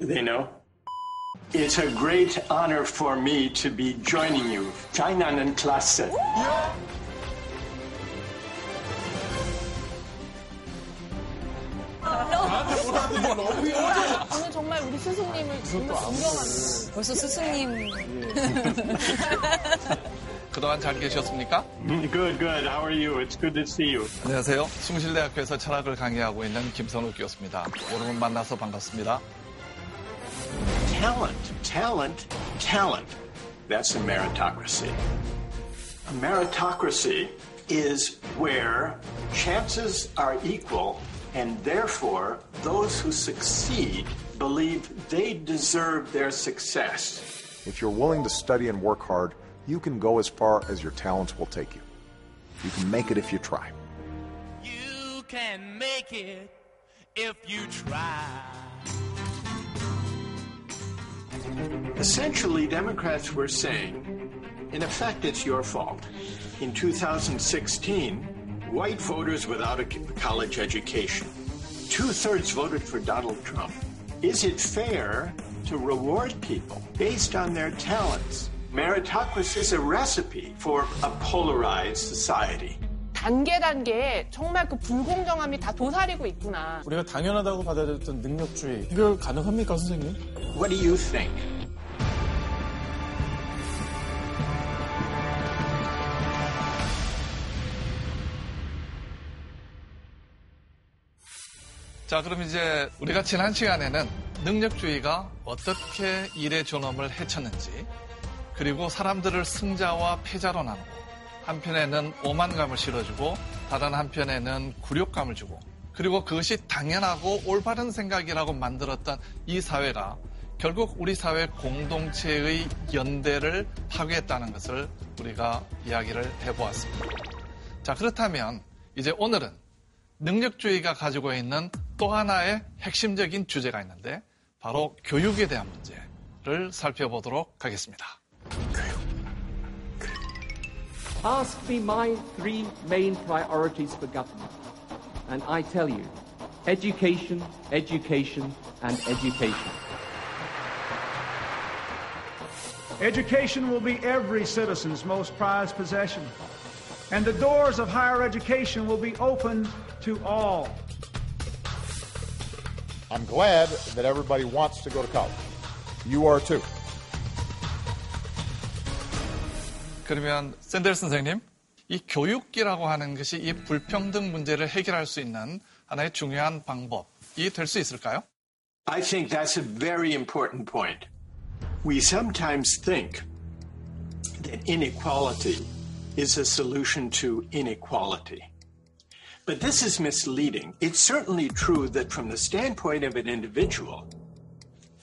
They know. It's a great honor for me to be joining you. 장난은 클래스. 저는 정말 우리 스승님을 정말 존경합니다. 벌써 스승님. 그동안 잘 계셨습니까? Good, good. How are you? It's good to see you. 안녕하세요. 숭실대학교에서 철학을 강의하고 있는 김선우 교수입니다. 여러분 만나서 반갑습니다. Talent, talent, talent. That's a meritocracy. A meritocracy is where chances are equal, and therefore those who succeed believe they deserve their success. If you're willing to study and work hard, you can go as far as your talents will take you. You can make it if you try. You can make it if you try. Essentially, Democrats were saying, in effect, it's your fault. In 2016, white voters without a college education, two thirds voted for Donald Trump. Is it fair to reward people based on their talents? Meritocracy is a recipe for a polarized society. 단계 단계에 정말 그 불공정함이 다 도사리고 있구나. 우리가 당연하다고 받아들였던 능력주의 해결 가능합니까, 선생님? What do you think? 자, 그럼 이제 우리가 지난 시간에는 능력주의가 어떻게 일의 존엄을 해쳤는지, 그리고 사람들을 승자와 패자로 나누고, 한편에는 오만감을 실어주고, 다른 한편에는 굴욕감을 주고, 그리고 그것이 당연하고 올바른 생각이라고 만들었던 이 사회가 결국 우리 사회 공동체의 연대를 파괴했다는 것을 우리가 이야기를 해보았습니다. 자, 그렇다면 이제 오늘은 능력주의가 가지고 있는 또 하나의 핵심적인 주제가 있는데 바로 교육에 대한 문제를 살펴보도록 하겠습니다. Ask me my three main priorities for government. And I tell you, education, education, and education. Education will be every citizen's most prized possession, and the doors of higher education will be open to all. I'm glad that everybody wants to go to college. You are too. 그러면 샌델 선생님, 이 교육이라고 하는 것이 이 불평등 문제를 해결할 수 있는 하나의 중요한 방법이 될 수 있을까요? I think that's a very important point. We sometimes think that inequality is a solution to inequality. But this is misleading. It's certainly true that from the standpoint of an individual,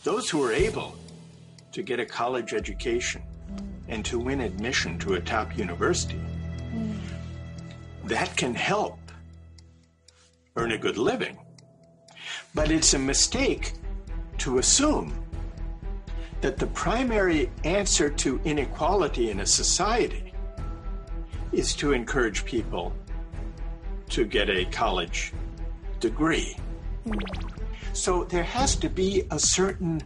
those who are able to get a college education and to win admission to a top university, hmm. that can help earn a good living. But it's a mistake to assume that the primary answer to inequality in a society is to encourage people to get a college degree. Hmm. So there has to be a certain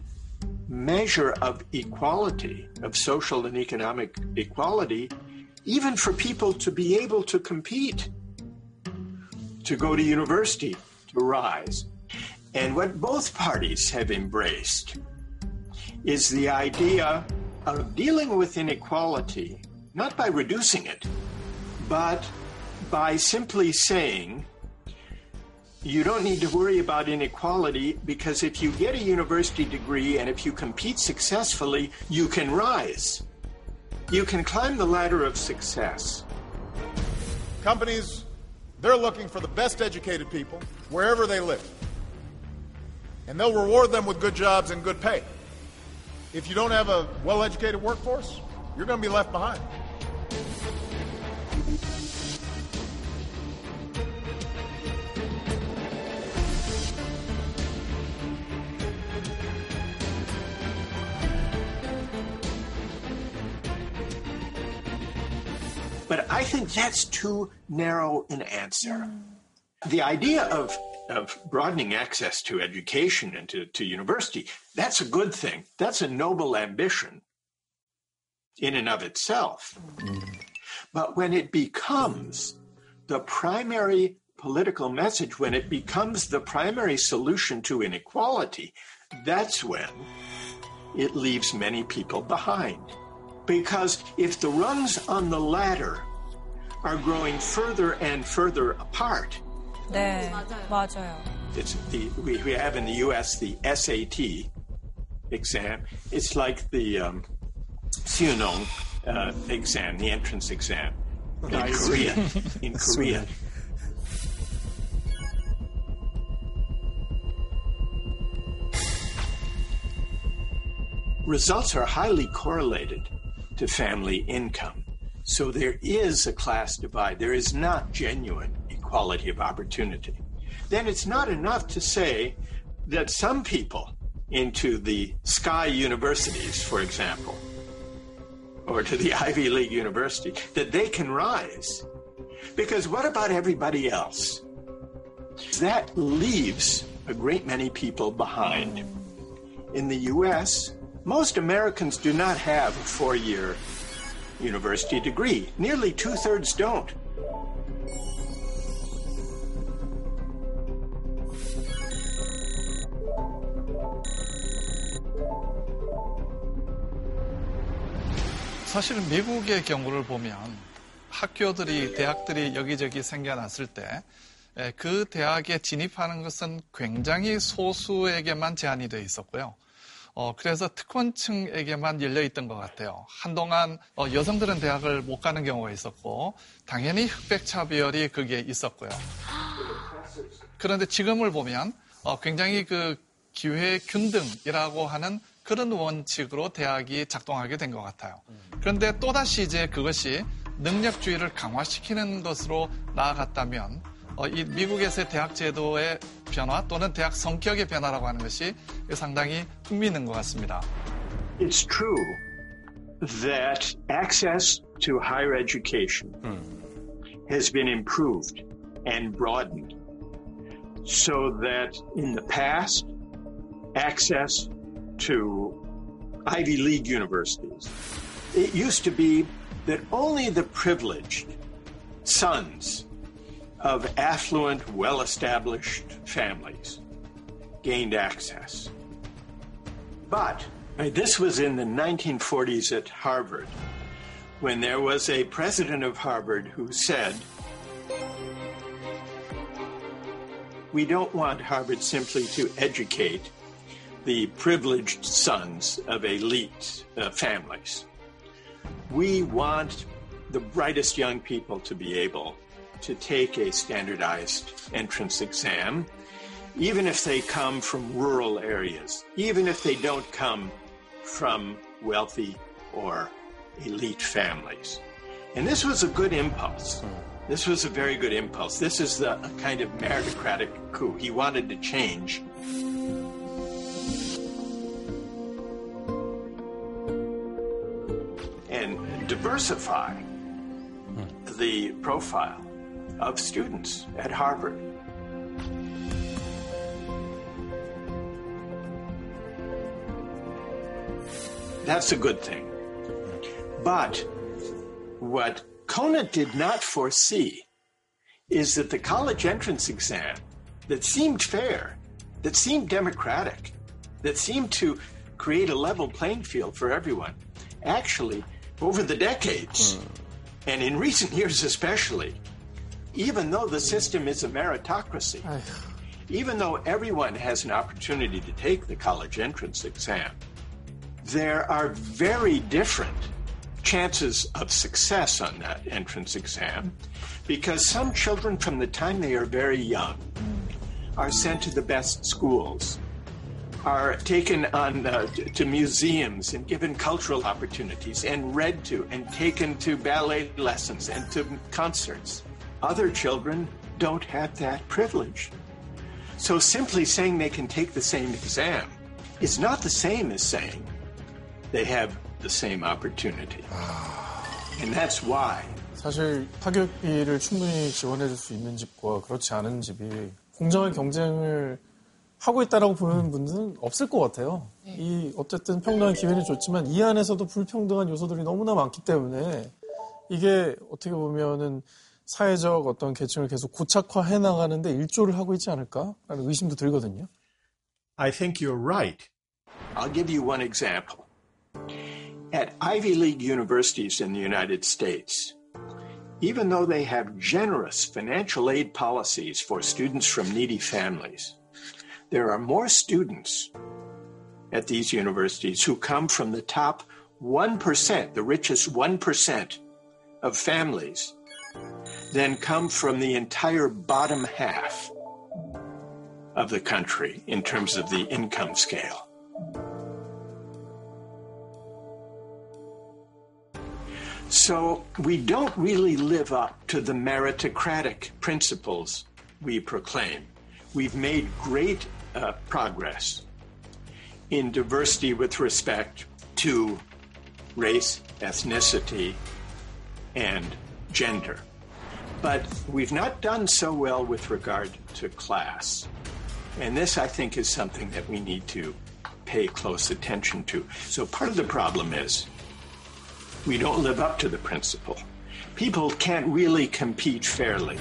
measure of equality, of social and economic equality, even for people to be able to compete, to go to university, to rise. And what both parties have embraced is the idea of dealing with inequality, not by reducing it, but by simply saying, you don't need to worry about inequality because if you get a university degree and if you compete successfully, you can rise. You can climb the ladder of success. Companies, they're looking for the best educated people wherever they live. And they'll reward them with good jobs and good pay. If you don't have a well educated workforce, you're going to be left behind. I think that's too narrow an answer. Mm. The idea of, of broadening access to education and to, to university, that's a good thing. That's a noble ambition in and of itself. Mm. But when it becomes the primary political message, when it becomes the primary solution to inequality, that's when it leaves many people behind. Because if the rungs on the ladder are growing further and further apart, 네, 맞아요. it's the, we, we have in the US the SAT exam. It's like the um, Suyeong uh, exam, the entrance exam in Korea. In Korea. Results are highly correlated to family income. So there is a class divide. There is not genuine equality of opportunity. Then it's not enough to say that some people into the Sky universities, for example, or to the Ivy League university, that they can rise. Because what about everybody else? That leaves a great many people behind. In the US, most Americans do not have a four year university degree. Nearly two thirds don't. 사실 미국의 경우를 보면 학교들이 대학들이 여기저기 생겨났을 때 그 대학에 진입하는 것은 굉장히 소수에게만 제한이 돼 있었고요. 어, 그래서 특권층에게만 열려 있던 것 같아요. 한동안 어, 여성들은 대학을 못 가는 경우가 있었고, 당연히 흑백 차별이 그게 있었고요. 그런데 지금을 보면 어, 굉장히 그 기회 균등이라고 하는 그런 원칙으로 대학이 작동하게 된 것 같아요. 그런데 또다시 이제 그것이 능력주의를 강화시키는 것으로 나아갔다면 어, 이 미국에서의 대학 제도의 변화 또는 대학 성격의 변화라고 하는 것이 상당히 흥미있는 것 같습니다. It's true that access to higher education has been improved and broadened so that in the past, access to Ivy League universities, it used to be that only the privileged sons of affluent, well established families gained access. But this was in the 1940s at Harvard, when there was a president of Harvard who said, We don't want Harvard simply to educate the privileged sons of elite uh, families. We want the brightest young people to be able to take a standardized entrance exam, even if they come from rural areas, even if they don't come from wealthy or elite families. And this was a good impulse. This was a very good impulse. This is the kind of meritocratic coup. He wanted to change. And diversify the profile of students at Harvard. That's a good thing. But what Conant did not foresee is that the college entrance exam that seemed fair, that seemed democratic, that seemed to create a level playing field for everyone, actually, over the decades, hmm. and in recent years especially, even though the system is a meritocracy, even though everyone has an opportunity to take the college entrance exam, there are very different chances of success on that entrance exam because some children, from the time they are very young, are sent to the best schools, are taken on uh, to museums and given cultural opportunities and read to and taken to ballet lessons and to concerts. Other children don't have that privilege. So simply saying they can take the same exam is not the same as saying they have the same opportunity. And that's why 사실 타격비를 충분히 지원해 줄 수 있는 집과 그렇지 않은 집이 공정한 경쟁을 하고 있다라고 보는 분들은 없을 것 같아요. 네. 이 어쨌든 평등한 기회는 좋지만 이 안에서도 불평등한 요소들이 너무나 많기 때문에 이게 어떻게 보면은 사회적 어떤 계층을 계속 고착화해 나가는데 일조를 하고 있지 않을까라는 의심도 들거든요. I think you're right. I'll give you one example. At Ivy League universities in the United States, even though they have generous financial aid policies for students from needy families, there are more students at these universities who come from the top 1%, the richest 1% of families, than come from the entire bottom half of the country in terms of the income scale. So we don't really live up to the meritocratic principles we proclaim. We've made great uh, progress in diversity with respect to race, ethnicity, and gender. But we've not done so well with regard to class. And this, I think, is something that we need to pay close attention to. So part of the problem is we don't live up to the principle. People can't really compete fairly.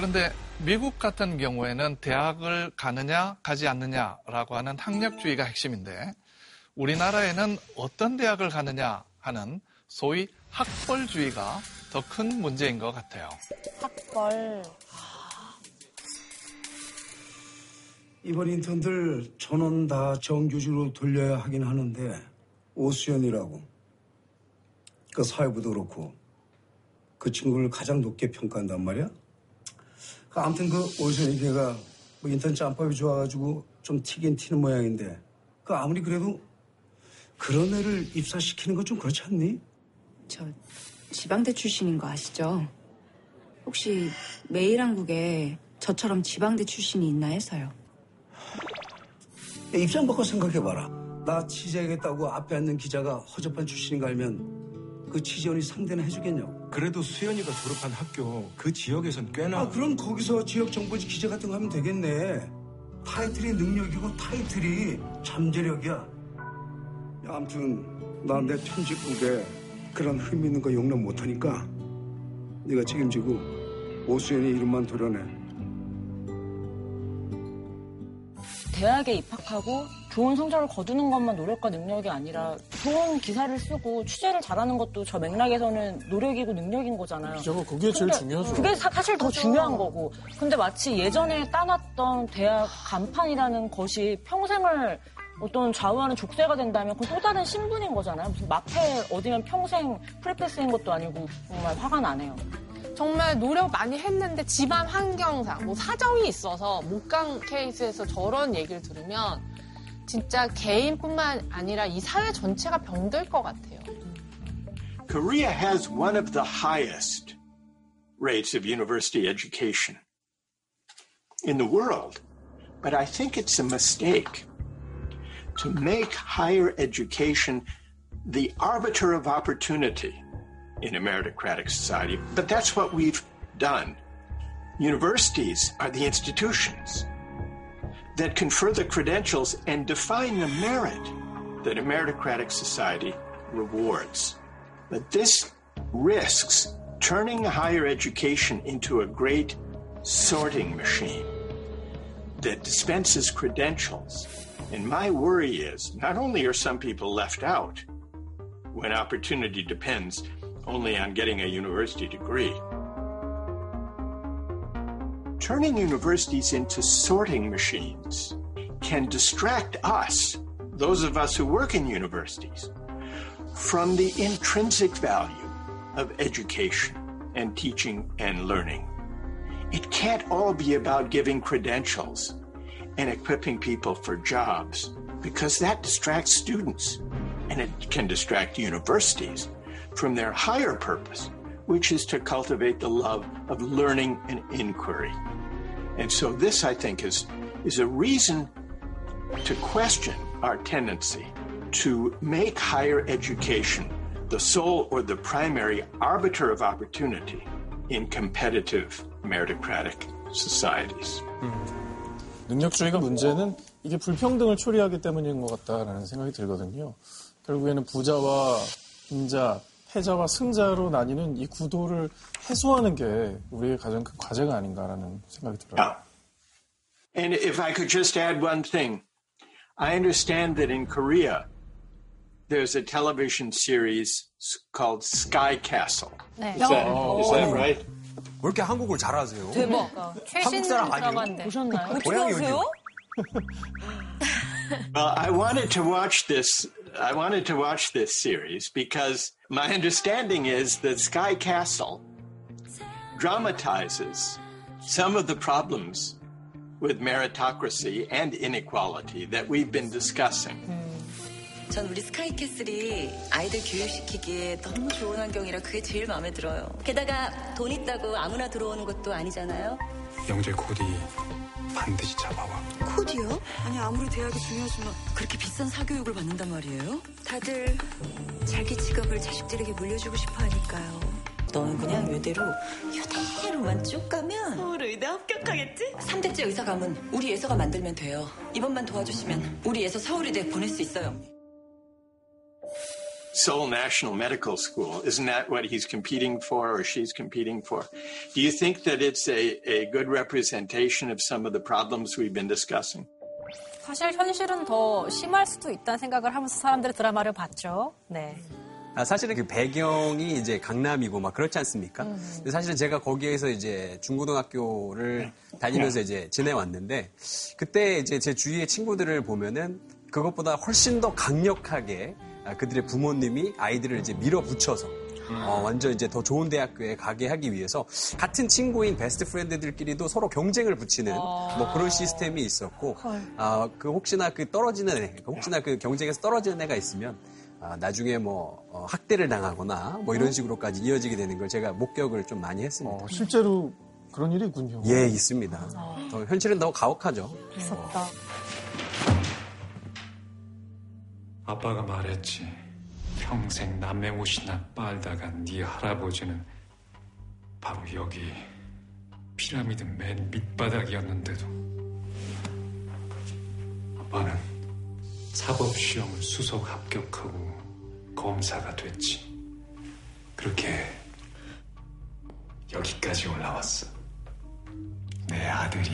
그런데 미국 같은 경우에는 대학을 가느냐 가지 않느냐라고 하는 학력주의가 핵심인데 우리나라에는 어떤 대학을 가느냐 하는 소위 학벌주의가 더 큰 문제인 것 같아요. 학벌. 이번 인턴들 전원 다 정규직으로 돌려야 하긴 하는데 오수연이라고 그 사회부도 그렇고 그 친구를 가장 높게 평가한단 말이야. 그 아무튼 그 오수연이 걔가 뭐 인턴 짬밥이 좋아가지고 좀 튀긴 튀는 모양인데 그 아무리 그래도 그런 애를 입사시키는 건 좀 그렇지 않니? 저 지방대 출신인 거 아시죠? 혹시 매일한국에 저처럼 지방대 출신이 있나 해서요. 야, 입장 바꿔 생각해봐라. 나 취재하겠다고 앞에 앉는 기자가 허접한 출신인 거 알면 그 취재원이 상대는 해주겠냐고. 그래도 수연이가 졸업한 학교 그 지역에선 꽤나 아, 그럼 거기서 지역 정보지 기자 같은 거 하면 되겠네. 타이틀이 능력이고 타이틀이 잠재력이야. 야, 아무튼 나 내 편집국에 그런 흠 있는 거 용납 못하니까 네가 책임지고 오수연이 이름만 도려내. 대학에 입학하고 좋은 성적을 거두는 것만 노력과 능력이 아니라 좋은 기사를 쓰고 취재를 잘하는 것도 저 맥락에서는 노력이고 능력인 거잖아요. 저거 그게 제일 중요하죠. 그게 사, 실더 중요한 거고. 근데 마치 예전에 따놨던 대학 간판이라는 것이 평생을 어떤 좌우하는 족쇄가 된다면 그건 또 다른 신분인 거잖아요. 무슨 마페 어디면 평생 프리패스인 것도 아니고 정말 화가 나네요. 정말 노력 많이 했는데 집안 환경상 뭐 사정이 있어서 못 간 케이스에서 저런 얘기를 들으면 진짜 개인뿐만 아니라 이 사회 전체가 병들 것 같아요. Korea has one of the highest rates of university education in the world. But I think it's a mistake to make higher education the arbiter of opportunity in a meritocratic society. But that's what we've done. Universities are the institutions that confer the credentials and define the merit that a meritocratic society rewards. But this risks turning higher education into a great sorting machine that dispenses credentials. And my worry is not only are some people left out when opportunity depends only on getting a university degree, turning universities into sorting machines can distract us, those of us who work in universities, from the intrinsic value of education and teaching and learning. it can't all be about giving credentials and equipping people for jobs because that distracts students and it can distract universities from their higher purpose, which is to cultivate the love of learning and inquiry. And so this, I think, is, is a reason to question our tendency to make higher education the sole or the primary arbiter of opportunity in competitive meritocratic societies. 능력주의가 문제는 이게 불평등을 초래하기 때문인 것 같다라는 생각이 들거든요. 결국에는 부자와 빈자, 패자와 승자로 나뉘는 이 구도를 해소하는 게 우리의 가장 큰 과제가 아닌가라는 생각이 들어요. And if I could just add one thing, I understand that in Korea, there's a television series called Sky Castle. 네. Is that, is that right? 왜 이렇게 한국을 잘하세요? 대박. 한국 사람 아니에요? 보셨나요? 고향이 어디요? Well, I wanted to watch this. I wanted to watch this series because my understanding is that Sky Castle dramatizes some of the problems with meritocracy and inequality that we've been discussing. 전 우리 스카이캐슬이 아이들 교육시키기에 너무 좋은 환경이라 그게 제일 마음에 들어요. 게다가 돈 있다고 아무나 들어오는 것도 아니잖아요. 영재 코디 반드시 잡아와. 코디요? 아니 아무리 대학이 중요하지만 그렇게 비싼 사교육을 받는단 말이에요? 다들 자기 직업을 자식들에게 물려주고 싶어 하니까요. 너는 그냥 이대로 이대로만 쭉 가면 서울 의대 합격하겠지? 3대째 의사 가면 우리 예서가 만들면 돼요. 이번만 도와주시면 우리 예서 서울 의대 보낼 수 있어요. Seoul National Medical School, isn't that what he's competing for or she's competing for? Do you think that it's a, a good representation of some of the problems we've been discussing? 사실 현실은 더 심할 수도 있다는 생각을 하면서 사람들이 드라마를 봤죠. 네. 아, 사실은 그 배경이 이제 강남이고 막 그렇지 않습니까? 근데 사실은 제가 거기에서 이제 중고등학교를 다니면서 이제 지내왔는데 그때 이제 제 주위의 친구들을 보면은 그것보다 훨씬 더 강력하게 아, 그들의 부모님이 아이들을 이제 밀어붙여서 어, 완전 이제 더 좋은 대학교에 가게 하기 위해서 같은 친구인 베스트 프렌드들끼리도 서로 경쟁을 붙이는 뭐 그런 시스템이 있었고 아, 그 혹시나 그 떨어지는 애, 그 혹시나 그 경쟁에서 떨어지는 애가 있으면 아, 나중에 뭐 어, 학대를 당하거나 뭐 이런 식으로까지 이어지게 되는 걸 제가 목격을 좀 많이 했습니다. 실제로 그런 일이 있군요. 예, 있습니다. 더 현실은 더 가혹하죠. 무섭다. 아빠가 말했지. 평생 남의 옷이나 빨다가 네 할아버지는 바로 여기 피라미드 맨 밑바닥이었는데도 아빠는 사법시험을 수석 합격하고 검사가 됐지. 그렇게 여기까지 올라왔어. 내 아들이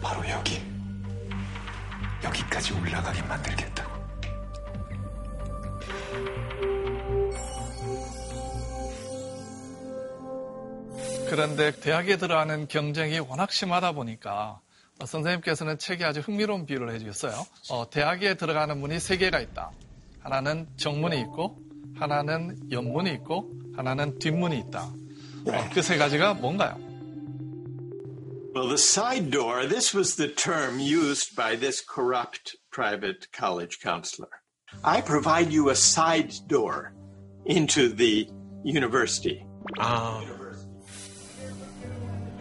바로 여기 여기까지 올라가게 만들겠다고. 그런데 대학에 들어가는 경쟁이 워낙 심하다 보니까 어, 선생님께서는 책에 아주 흥미로운 비유를 해주셨어요. 어, 대학에 들어가는 문이 세 개가 있다. 하나는 정문이 있고, 하나는 옆문이 있고, 하나는 뒷문이 있다. 그세 가지가 뭔가요? Well, the side door, this was the term used by this corrupt private college counselor. I provide you a side door into the university.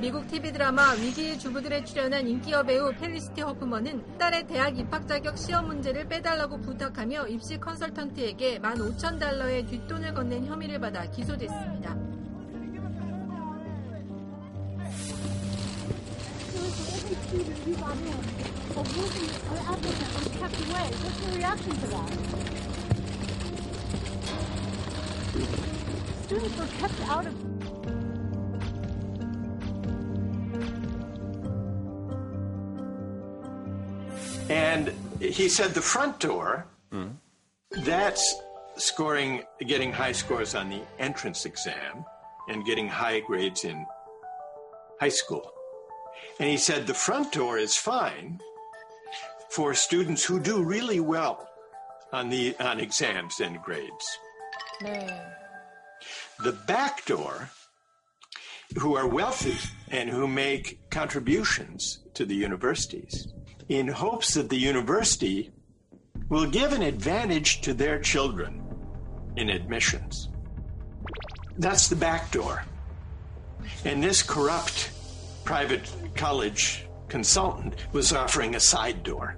미국 TV 드라마 위기의 주부들에 출연한 인기 여배우 펠리시티 허프먼은 딸의 대학 입학 자격 시험 문제를 빼달라고 부탁하며 입시 컨설턴트에게 15,000달러의 뒷돈을 건넨 혐의를 받아 기소됐습니다. Students were kept out of And he said the front door, hmm. that's scoring, getting high scores on the entrance exam and getting high grades in high school. And he said the front door is fine for students who do really well on the on exams and grades. 네. The back door who are wealthy and who make contributions to the universities in hopes that the university will give an advantage to their children in admissions. That's the back door. And this corrupt private college consultant was offering a side door.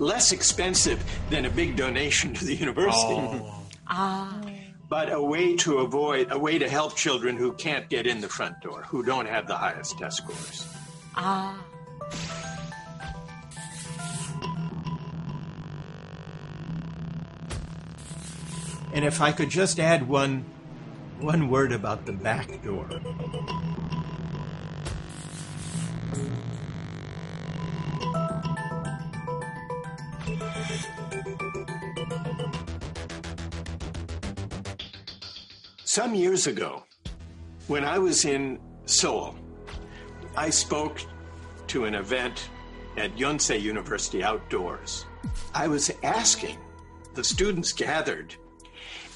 Less expensive than a big donation to the university. Ah. But a way to avoid, a way to help children who can't get in the front door, who don't have the highest test scores. 아. And if I could just add one, one word about the back door. Some years ago, when I was in Seoul, I spoke to an event at Yonsei University outdoors. I was asking the students gathered,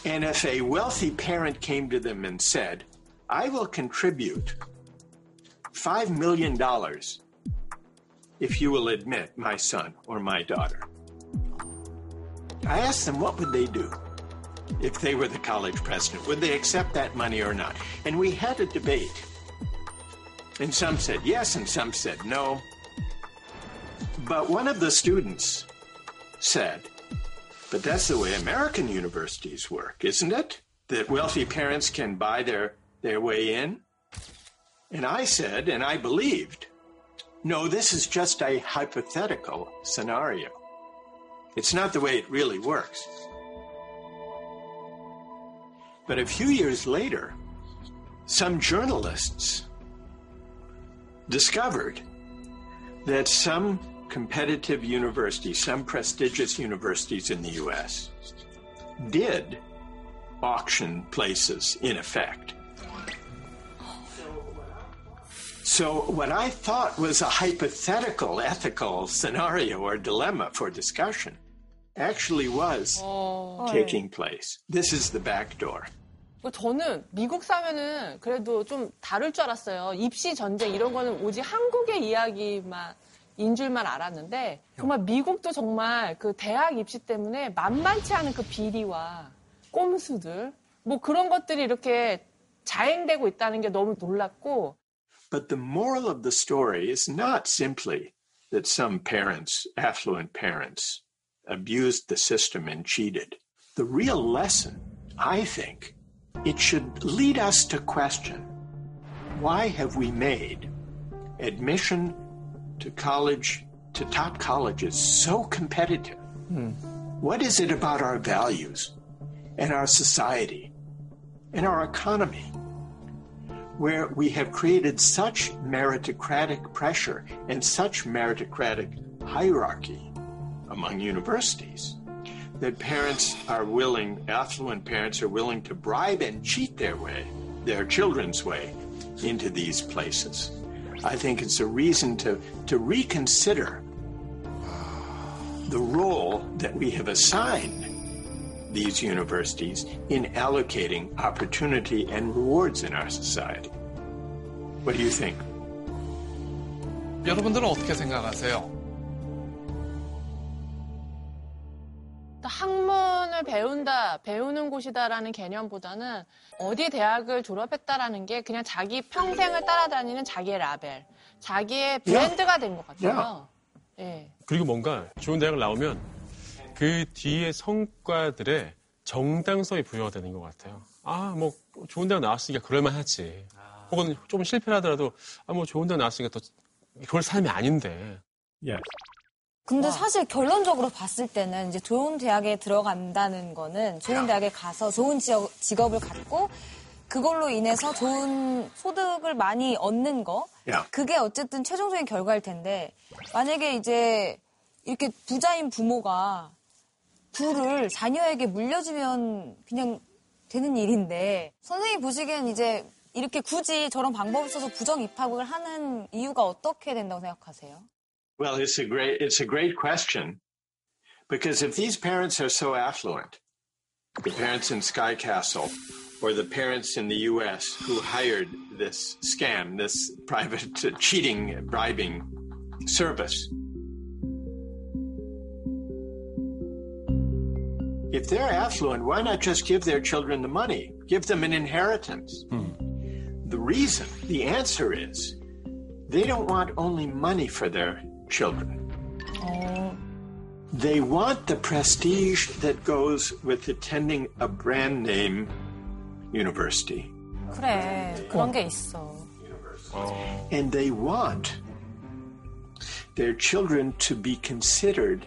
and if a wealthy parent came to them and said, I will contribute $5 million if you will admit my son or my daughter. I asked them what would they do if they were the college president? Would they accept that money or not? And we had a debate. And some said yes, and some said no. But one of the students said, But that's the way American universities work, isn't it? That wealthy parents can buy their, their way in? And I said, and I believed, no, this is just a hypothetical scenario. It's not the way it really works. But a few years later, some journalists discovered that some competitive universities, some prestigious universities in the US, did auction places in effect. So, what I thought was a hypothetical ethical scenario or dilemma for discussion actually was 어. taking place. This is the back door. 뭐 저는 미국 사면은 그래도 좀 다를 줄 알았어요. 입시 전쟁 이런 거는 오직 한국의 이야기만 인 줄만 알았는데 정말 미국도 정말 그 대학 입시 때문에 만만치 않은 그 비리와 꼼수들 뭐 그런 것들이 이렇게 자행되고 있다는 게 너무 놀랐고 But the moral of the story is not simply that some parents, affluent parents, abused the system and cheated. The real lesson, I think, it should lead us to question why have we made admission to college, to top colleges, so competitive? Hmm. What is it about our values and our society and our economy where we have created such meritocratic pressure and such meritocratic hierarchy among universities that parents are willing, affluent parents are willing to bribe and cheat their way, their children's way, into these places. I think it's a reason to, to reconsider the role that we have assigned these universities in allocating opportunity and rewards in our society. What do you think? 여러분들은 어떻게 생각하세요? 학문을 배운다, 배우는 곳이다라는 개념보다는 어디 대학을 졸업했다라는 게 그냥 자기 평생을 따라다니는 자기의 라벨, 자기의 브랜드가 된 것 같아요. 예. 그리고 뭔가 좋은 대학을 나오면 그 뒤에 성과들의 정당성이 부여가 되는 것 같아요. 아, 뭐 좋은 대학 나왔으니까 그럴만하지. 혹은 좀 실패를 하더라도 아, 뭐 좋은 대학 나왔으니까 더 그럴 삶이 아닌데. 예. 근데 사실 결론적으로 봤을 때는 이제 좋은 대학에 들어간다는 거는 좋은 대학에 가서 좋은 지역, 직업을 갖고 그걸로 인해서 좋은 소득을 많이 얻는 거. 야. 그게 어쨌든 최종적인 결과일 텐데 만약에 이제 이렇게 부자인 부모가 부를 자녀에게 물려주면 그냥 되는 일인데 선생님 보시기엔 이제 이렇게 굳이 저런 방법을 써서 부정 입학을 하는 이유가 어떻게 된다고 생각하세요? Well, it's a great it's a great question because if these parents are so affluent, the parents in Sky Castle or the parents in the US who hired this scam, this private uh, cheating, bribing service. If they're affluent, why not just give their children the money? Give them an inheritance. The reason, the answer is, they don't want only money for their children. They want the prestige that goes with attending a brand name university. 그래, 그런 게 있어. And they want their children to be considered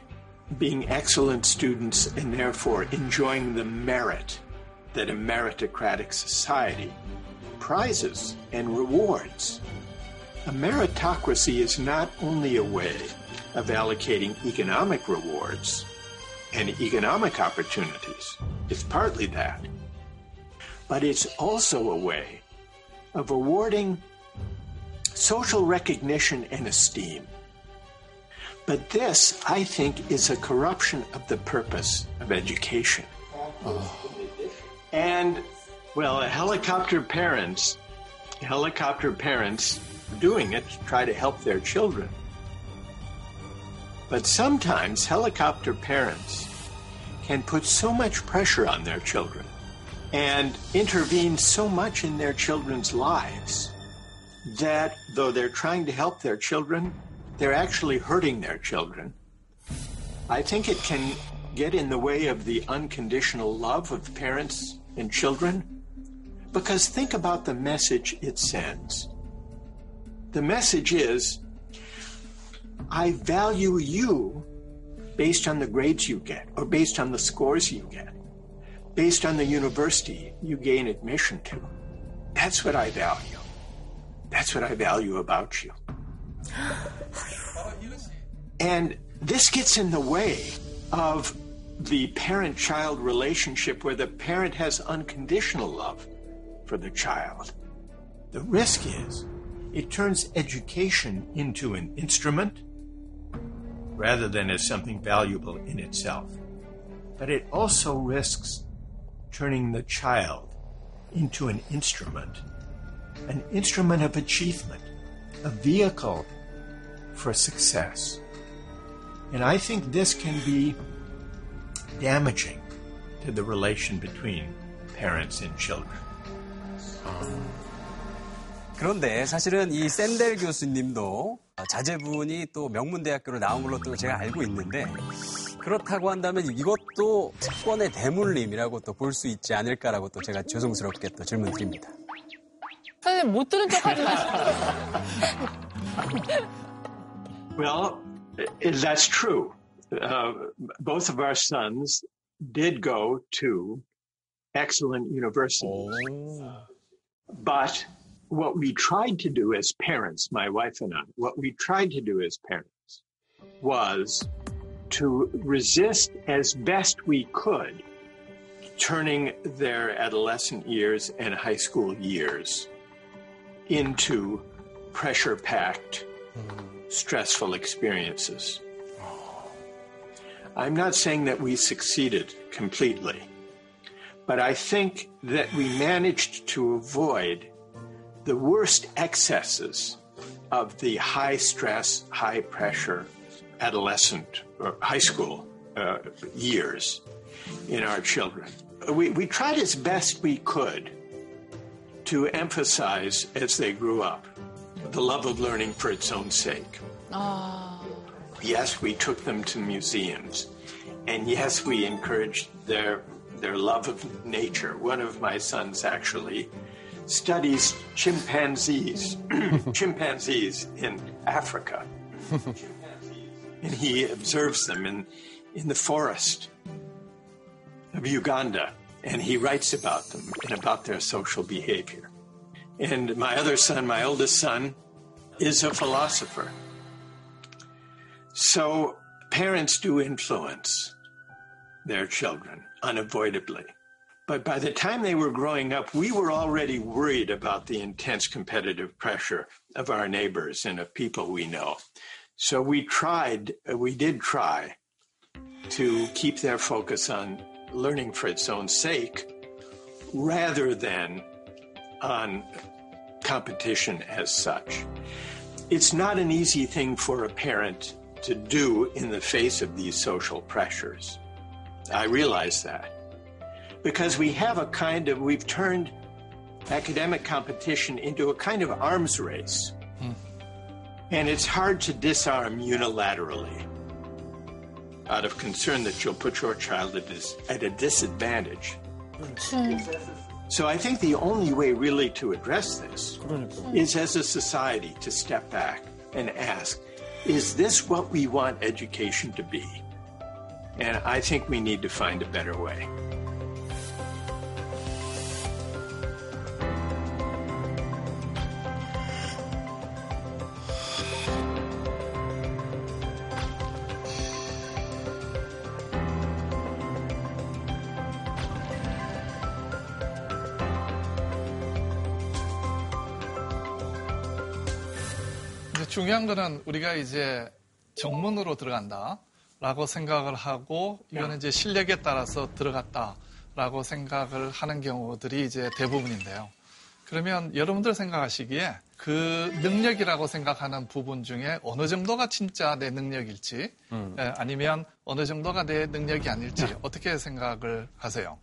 being excellent students and therefore enjoying the merit that a meritocratic society prizes and rewards. A meritocracy is not only a way of allocating economic rewards and economic opportunities, it's partly that, but it's also a way of awarding social recognition and esteem. But this, I think, is a corruption of the purpose of education. And, well, helicopter parents, helicopter parents doing it to try to help their children. But sometimes helicopter parents can put so much pressure on their children and intervene so much in their children's lives that though they're trying to help their children, they're actually hurting their children. I think it can get in the way of the unconditional love of parents and children because think about the message it sends. The message is I value you based on the grades you get or based on the scores you get, based on the university you gain admission to. That's what I value. That's what I value about you. And this gets in the way of the parent child relationship where the parent has unconditional love for the child. The risk is it turns education into an instrument rather than as something valuable in itself. But it also risks turning the child into an instrument, an instrument of achievement, a vehicle for success. And I think this can be damaging to the relation between parents and children. 그런데 사실은 이 샌델 교수님도 자제분이 또 명문대학교를 나온 걸로 또 제가 알고 있는데 그렇다고 한다면 이것도 특권의 대물림이라고 또 볼 수 있지 않을까라고 또 제가 죄송스럽게 또 질문 드립니다. 선생님 못 들은 척 하지 마시고. Well, that's true. Uh, both of our sons did go to excellent universities. But what we tried to do as parents, my wife and I, what we tried to do as parents was to resist as best we could turning their adolescent years and high school years into pressure packed, stressful experiences. I'm not saying that we succeeded completely, but I think that we managed to avoid the worst excesses of the high stress, high pressure adolescent or high school uh, years in our children. We, we tried as best we could to emphasize as they grew up the love of learning for its own sake. 아, Yes, we took them to museums. And yes, we encouraged their, their love of nature. One of my sons actually studies chimpanzees, chimpanzees in Africa. and he observes them in, in the forest of Uganda. And he writes about them and about their social behavior. And my other son, my oldest son, is a philosopher. So parents do influence their children unavoidably. But by the time they were growing up, we were already worried about the intense competitive pressure of our neighbors and of people we know. So we tried, we did try to keep their focus on learning for its own sake rather than on competition as such. It's not an easy thing for a parent to do in the face of these social pressures. I realize that. Because we have a kind of, we've turned academic competition into a kind of arms race. Hmm. And it's hard to disarm unilaterally out of concern that you'll put your child at, dis- at a disadvantage. So I think the only way really to address this is as a society to step back and ask, is this what we want education to be? And I think we need to find a better way. 거는 우리가 이제 정문으로 들어간다 라고 생각을 하고 이거는 이제 실력에 따라서 들어갔다라고 생각을 하는 경우들이 이제 대부분인데요. 그러면 여러분들 생각하시기에 그 능력이라고 생각하는 부분 중에 어느 정도가 진짜 내 능력일지 예, 아니면 어느 정도가 내 능력이 아닐지 어떻게 생각을 하세요?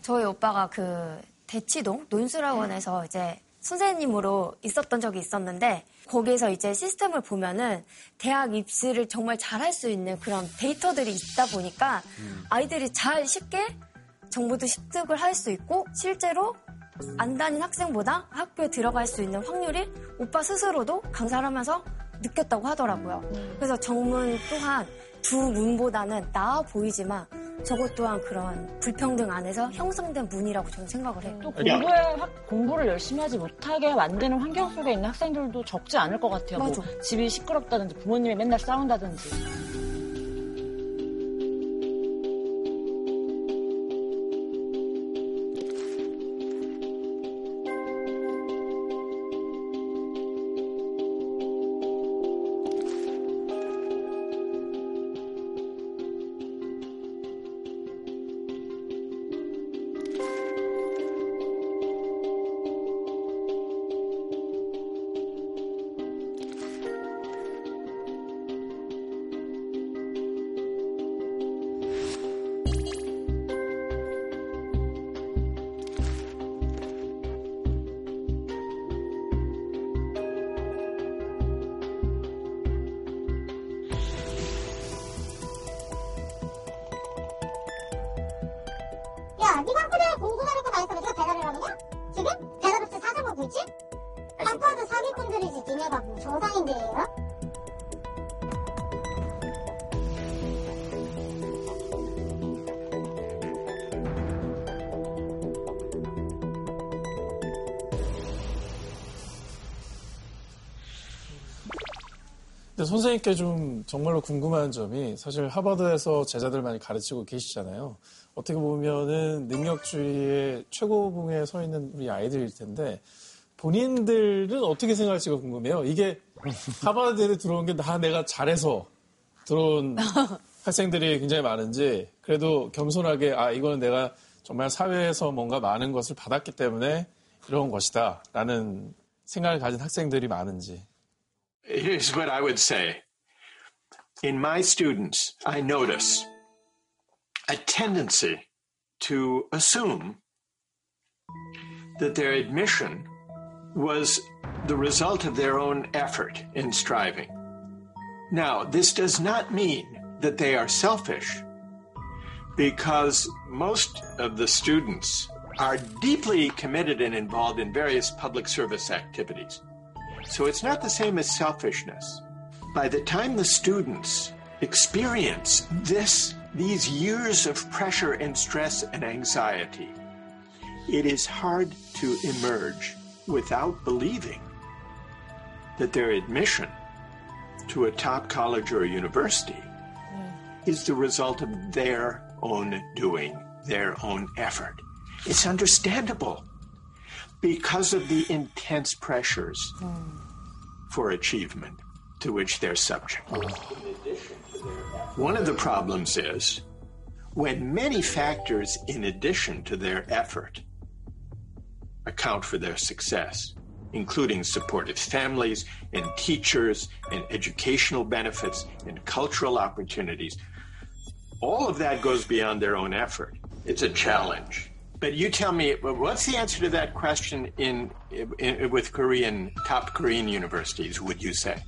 저희 오빠가 그 대치동 논술학원에서 이제 선생님으로 있었던 적이 있었는데 거기에서 이제 시스템을 보면은 대학 입시를 정말 잘할 수 있는 그런 데이터들이 있다 보니까 아이들이 잘 쉽게 정보도 습득을 할 수 있고 실제로 안 다닌 학생보다 학교에 들어갈 수 있는 확률이 오빠 스스로도 강사를 하면서 느꼈다고 하더라고요. 그래서 정문 또한 두 문보다는 나아 보이지만 저것 또한 그런 불평등 안에서 형성된 문이라고 저는 생각을 해요. 또 공부에 학- 공부를 열심히 하지 못하게 만드는 환경 속에 있는 학생들도 적지 않을 것 같아요. 뭐. 집이 시끄럽다든지 부모님이 맨날 싸운다든지. 선생님께 좀 정말로 궁금한 점이 사실 하버드에서 제자들 많이 가르치고 계시잖아요. 어떻게 보면은 능력주의의 최고봉에 서 있는 우리 아이들일 텐데 본인들은 어떻게 생각할지가 궁금해요. 이게 하버드에 들어온 게 다 내가 잘해서 들어온 학생들이 굉장히 많은지 그래도 겸손하게 아 이거는 내가 정말 사회에서 뭔가 많은 것을 받았기 때문에 이런 것이다 라는 생각을 가진 학생들이 많은지 Here's what I would say. In my students, I notice a tendency to assume that their admission was the result of their own effort in striving. Now, this does not mean that they are selfish, because most of the students are deeply committed and involved in various public service activities. So it's not the same as selfishness. By the time the students experience this, these years of pressure and stress and anxiety, it is hard to emerge without believing that their admission to a top college or university hmm. is the result of their own doing, their own effort. It's understandable because of the intense pressures hmm. for achievement to which they're subject. One of the problems is when many factors, in addition to their effort, account for their success, including supportive families and teachers and educational benefits and cultural opportunities. All of that goes beyond their own effort. It's a challenge. But you tell me, what's the answer to that question in, in with Korean top Korean universities? Would you say?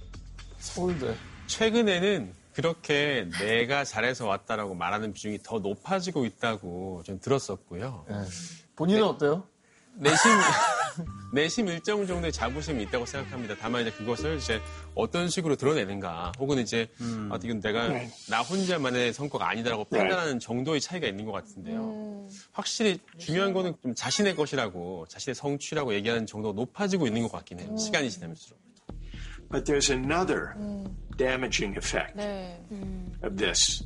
서울대. 최근에는 그렇게 내가 잘해서 왔다라고 말하는 비중이 더 높아지고 있다고 좀 들었었고요. 본인은 어때요? 내심 내심 일정 정도의 자부심이 있다고 생각합니다. 다만 이제 그것을 이제 어떤 식으로 드러내는가, 혹은 이제 아, 이건 내가 네. 나 혼자만의 성과가 아니다라고 네. 판단하는 정도의 차이가 있는 것 같은데요. 확실히 중요한 거는 좀 자신의 것이라고, 자신의 성취라고 얘기하는 정도가 높아지고 있는 것 같긴 해요. 시간이 지나면서. But there's another damaging effect 네. of this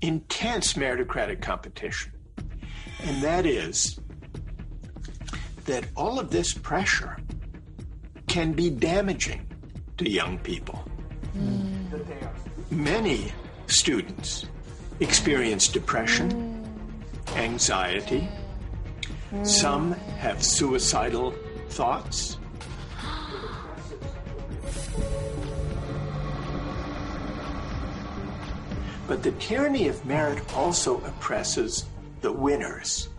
intense meritocratic competition. And that is that all of this pressure can be damaging to young people. Many students experience depression, anxiety. Some have suicidal thoughts. But the tyranny of merit also oppresses the winners.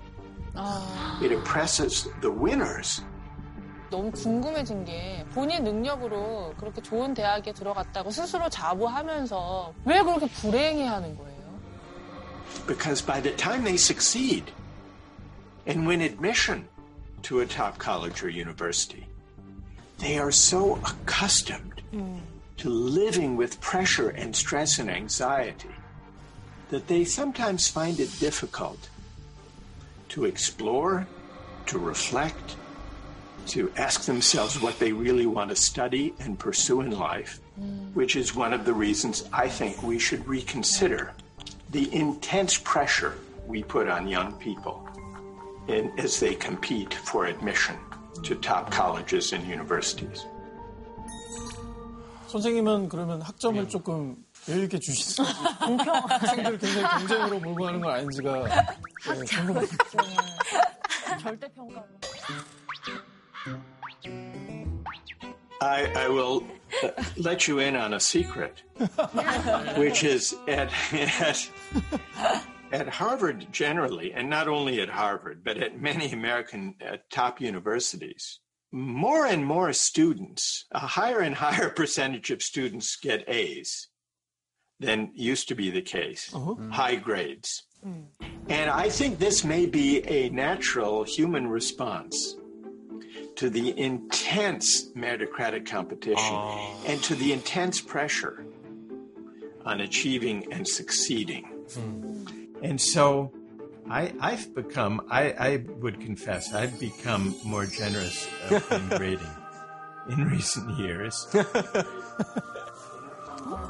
It oppresses the winners. 너무 궁금해진 게 본인 능력으로 그렇게 좋은 대학에 들어갔다고 스스로 자부하면서 왜 그렇게 불행해하는 거예요? Because by the time they succeed and win admission to a top college or university, they are so accustomed to living with pressure and stress and anxiety that they sometimes find it difficult to explore, to reflect, to ask themselves what they really want to study and pursue in life, which is one of the reasons I think we should reconsider the intense pressure we put on young people in, as they compete for admission to top colleges and universities. 선생님은 그러면 학점을 조금 여유 있게 주시는 학생들을 굉장히 경쟁으로 몰고 가는 건 아닌지가 네, 궁금해요. 절대 평가. I, I will uh, let you in on a secret, which is at, at, at Harvard generally, and not only at Harvard, but at many American uh, top universities, more and more students, a higher and higher percentage of students get A's than used to be the case, uh-huh. mm. high grades. Mm. And I think this may be a natural human response to the intense meritocratic competition oh. and to the intense pressure on achieving and succeeding. Hmm. And so I, I've become, I, I would confess, I've become more generous in grading in recent years.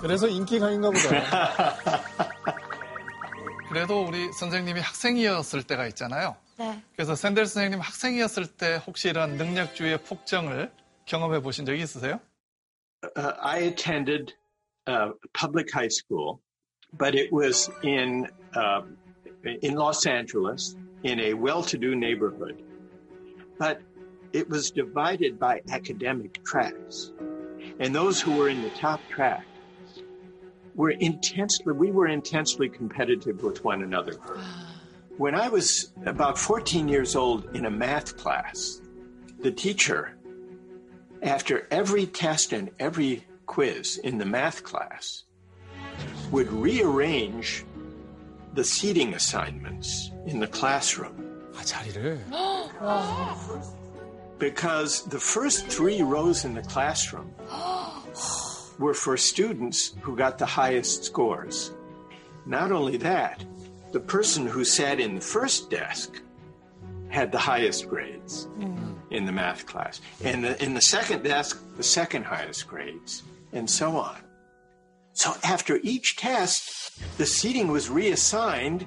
그래서 인기가인가 보다. 그래도 우리 선생님이 학생이었을 때가 있잖아요. 네. 그래서 샌델 선생님 학생이었을 때 혹시 이런 능력주의의 폭정을 경험해 보신 적이 있으세요? uh, I attended uh, public high school, but it was in uh, in Los Angeles in a well-to-do neighborhood. But it was divided by academic tracks, and those who were in the top track were intensely, we were intensely competitive with one another. When I was about 14 years old in a math class, the teacher, after every test and every quiz in the math class, would rearrange the seating assignments in the classroom. because the first three rows in the classroom were for students who got the highest scores. Not only that, the person who sat in the first desk had the highest grades in the math class. And the, in the second desk, the second highest grades, and so on. So after each test, the seating was reassigned,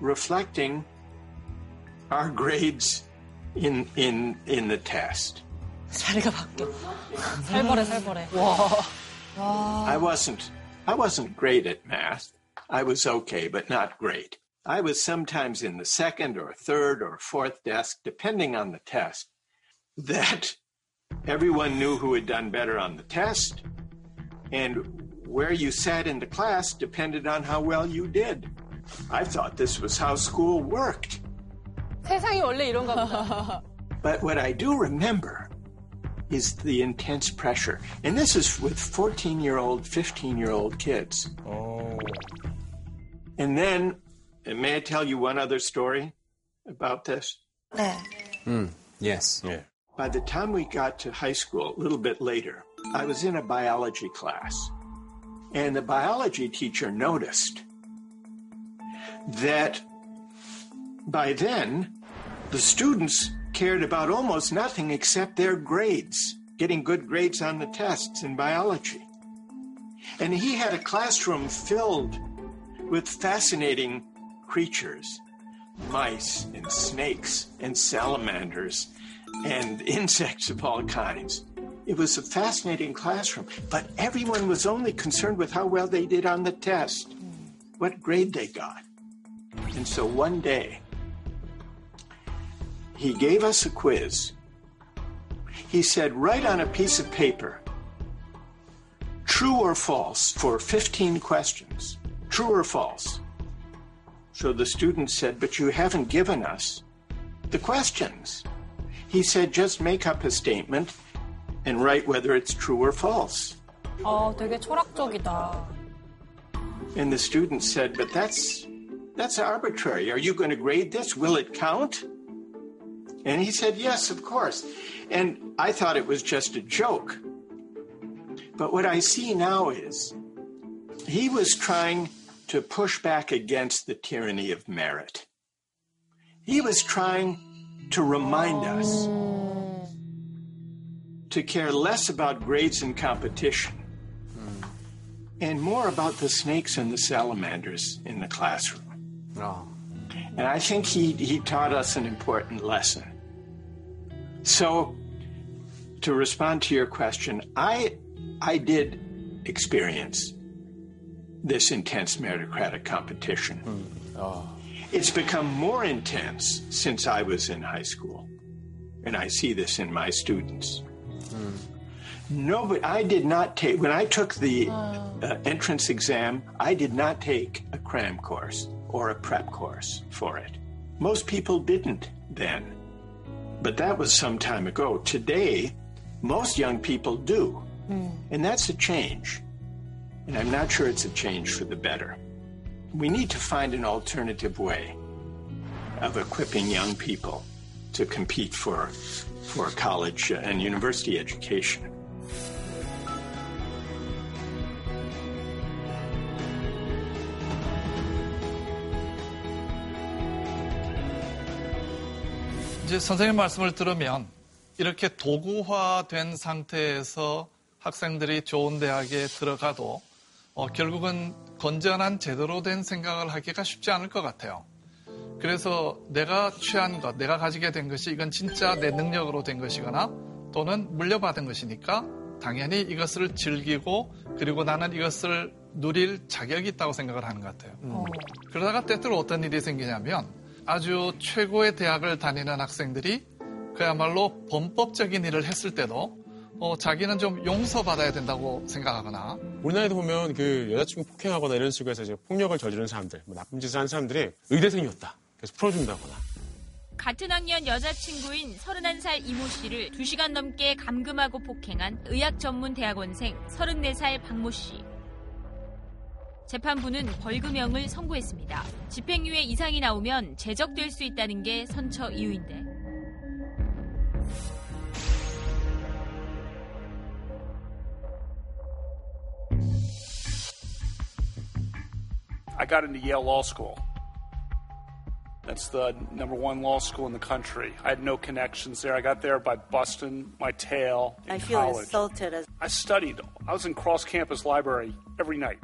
reflecting our grades in, in, in the test. 자리가 바뀌어. 살벌해, 살벌해. 와. I wasn't I wasn't great at math. I was okay, but not great. I was sometimes in the second or third or fourth desk, depending on the test, that everyone knew who had done better on the test. And where you sat in the class depended on how well you did. I thought this was how school worked. but what I do remember is the intense pressure. And this is with 14 year old, 15 year old kids. Oh. And then, and may I tell you one other story about this? 네. Mm, yes. By the time we got to high school, a little bit later, I was in a biology class. And the biology teacher noticed that by then, the students cared about almost nothing except their grades, getting good grades on the tests in biology. And he had a classroom filled with fascinating creatures mice and snakes and salamanders and insects of all kinds. It was a fascinating classroom, but everyone was only concerned with how well they did on the test, what grade they got. And so one day, he gave us a quiz. He said, write on a piece of paper, true or false, for 15 questions. True or false? So the student said, but you haven't given us the questions. He said, just make up a statement and write whether it's true or false. 아, 되게 철학적이다. And the student said, but that's, that's arbitrary. Are you going to grade this? Will it count? And he said, yes, of course. And I thought it was just a joke. But what I see now is he was trying to push back against the tyranny of merit. He was trying to remind us to care less about grades and competition hmm. and more about the snakes and the salamanders in the classroom. Oh. And I think he, he taught us an important lesson. So, to respond to your question, I, I did experience this intense meritocratic competition. Oh. It's become more intense since I was in high school. And I see this in my students. No, but I did not take, when I took the uh, entrance exam, I did not take a cram course or a prep course for it. Most people didn't then. But that was some time ago. Today, most young people do. Hmm. And that's a change. And I'm not sure it's a change for the better. We need to find an alternative way of equipping young people to compete for, for college and university education. 이제 선생님 말씀을 들으면 이렇게 도구화된 상태에서 학생들이 좋은 대학에 들어가도 어, 결국은 건전한 제대로 된 생각을 하기가 쉽지 않을 것 같아요. 그래서 내가 취한 것, 내가 가지게 된 것이 이건 진짜 내 능력으로 된 것이거나 또는 물려받은 것이니까 당연히 이것을 즐기고 그리고 나는 이것을 누릴 자격이 있다고 생각을 하는 것 같아요. 그러다가 때때로 어떤 일이 생기냐면 아주 최고의 대학을 다니는 학생들이 그야말로 범법적인 일을 했을 때도 어, 자기는 좀 용서받아야 된다고 생각하거나 우리나라에도 보면 그 여자친구 폭행하거나 이런 식으로 해서 이제 폭력을 저지른 사람들, 뭐 나쁜 짓을 한 사람들이 의대생이었다. 그래서 풀어준다거나. 같은 학년 여자친구인 31살 이모 씨를 2시간 넘게 감금하고 폭행한 의학 전문 대학원생 34살 박모 씨. 재판부는 벌금형을 선고했습니다. 집행유예 이상이 나오면 제적될 수 있다는 게 선처 이유인데. I got into Yale Law School. That's the number one law school in the country. I had no connections there. I got there by busting my tail in I feel college. insulted as I studied. I was in cross campus library every night.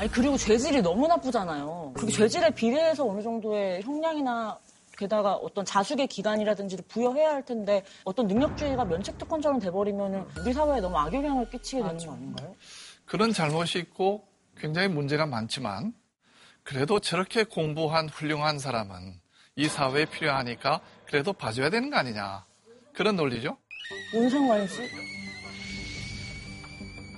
아니 그리고 죄질이 너무 나쁘잖아요. 그 죄질에 비례해서 어느 정도의 형량이나 게다가 어떤 자숙의 기간이라든지를 부여해야 할 텐데 어떤 능력주의가 면책특권처럼 돼버리면 우리 사회에 너무 악영향을 끼치게 되는 거 아닌가요? 그런 잘못이 있고 굉장히 문제가 많지만 그래도 저렇게 공부한 훌륭한 사람은 이 사회에 필요하니까 그래도 봐줘야 되는 거 아니냐. 그런 논리죠. 뭔 상관이지?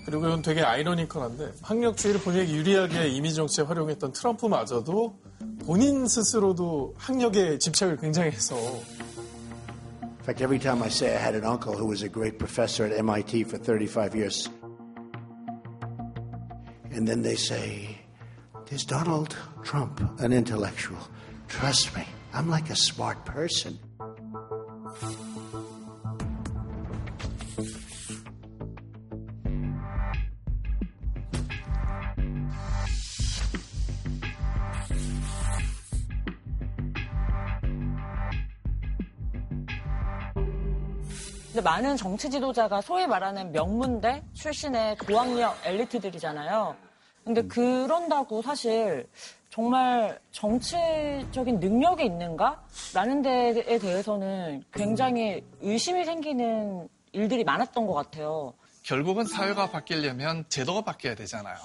그리고 이건 되게 아이러니컬한데 학력주의를 본인에게 유리하게 이미지 정치에 활용했던 트럼프마저도 본인 스스로도 학력에 집착을 굉장히 해서 In fact, every time I say I had an uncle who was a great professor at MIT for 35 years, and then they say, There's Donald Trump, an intellectual. Trust me, I'm like a smart person. 많은 정치 지도자가 소위 말하는 명문대 출신의 고학력 엘리트들이잖아요. 근데 그런다고 사실 정말 정치적인 능력이 있는가? 라는 데에 대해서는 굉장히 의심이 생기는 일들이 많았던 것 같아요. 결국은 사회가 바뀌려면 제도가 바뀌어야 되잖아요.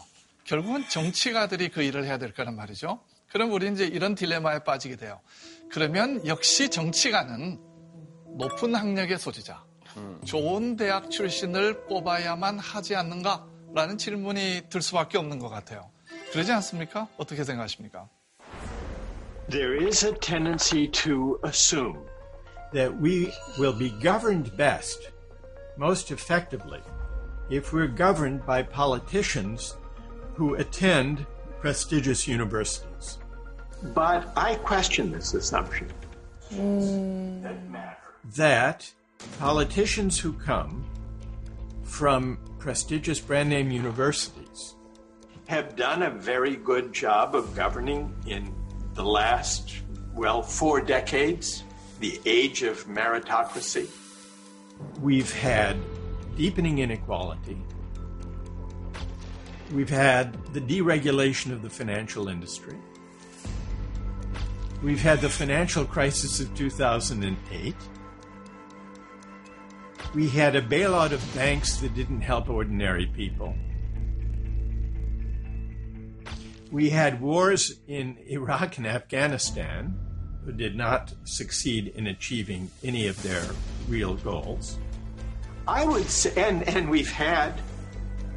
결국은 정치가들이 그 일을 해야 될 거란 말이죠. 그럼 우리 이제 이런 딜레마에 빠지게 돼요. 그러면 역시 정치가는 높은 학력의 소지자, 좋은 대학 출신을 뽑아야만 하지 않는가라는 질문이 들 수밖에 없는 것 같아요. 그러지 않습니까? 어떻게 생각하십니까? There is a tendency to assume that we will be governed best, most effectively, if we're governed by politicians who attend prestigious universities. But I question this assumption that politicians who come from prestigious brand name universities have done a very good job of governing in the last, well, four decades, the age of meritocracy. We've had deepening inequality. We've had the deregulation of the financial industry. We've had the financial crisis of 2008. We had a bailout of banks that didn't help ordinary people. We had wars in Iraq and Afghanistan who did not succeed in achieving any of their real goals. I would say, and, and we've had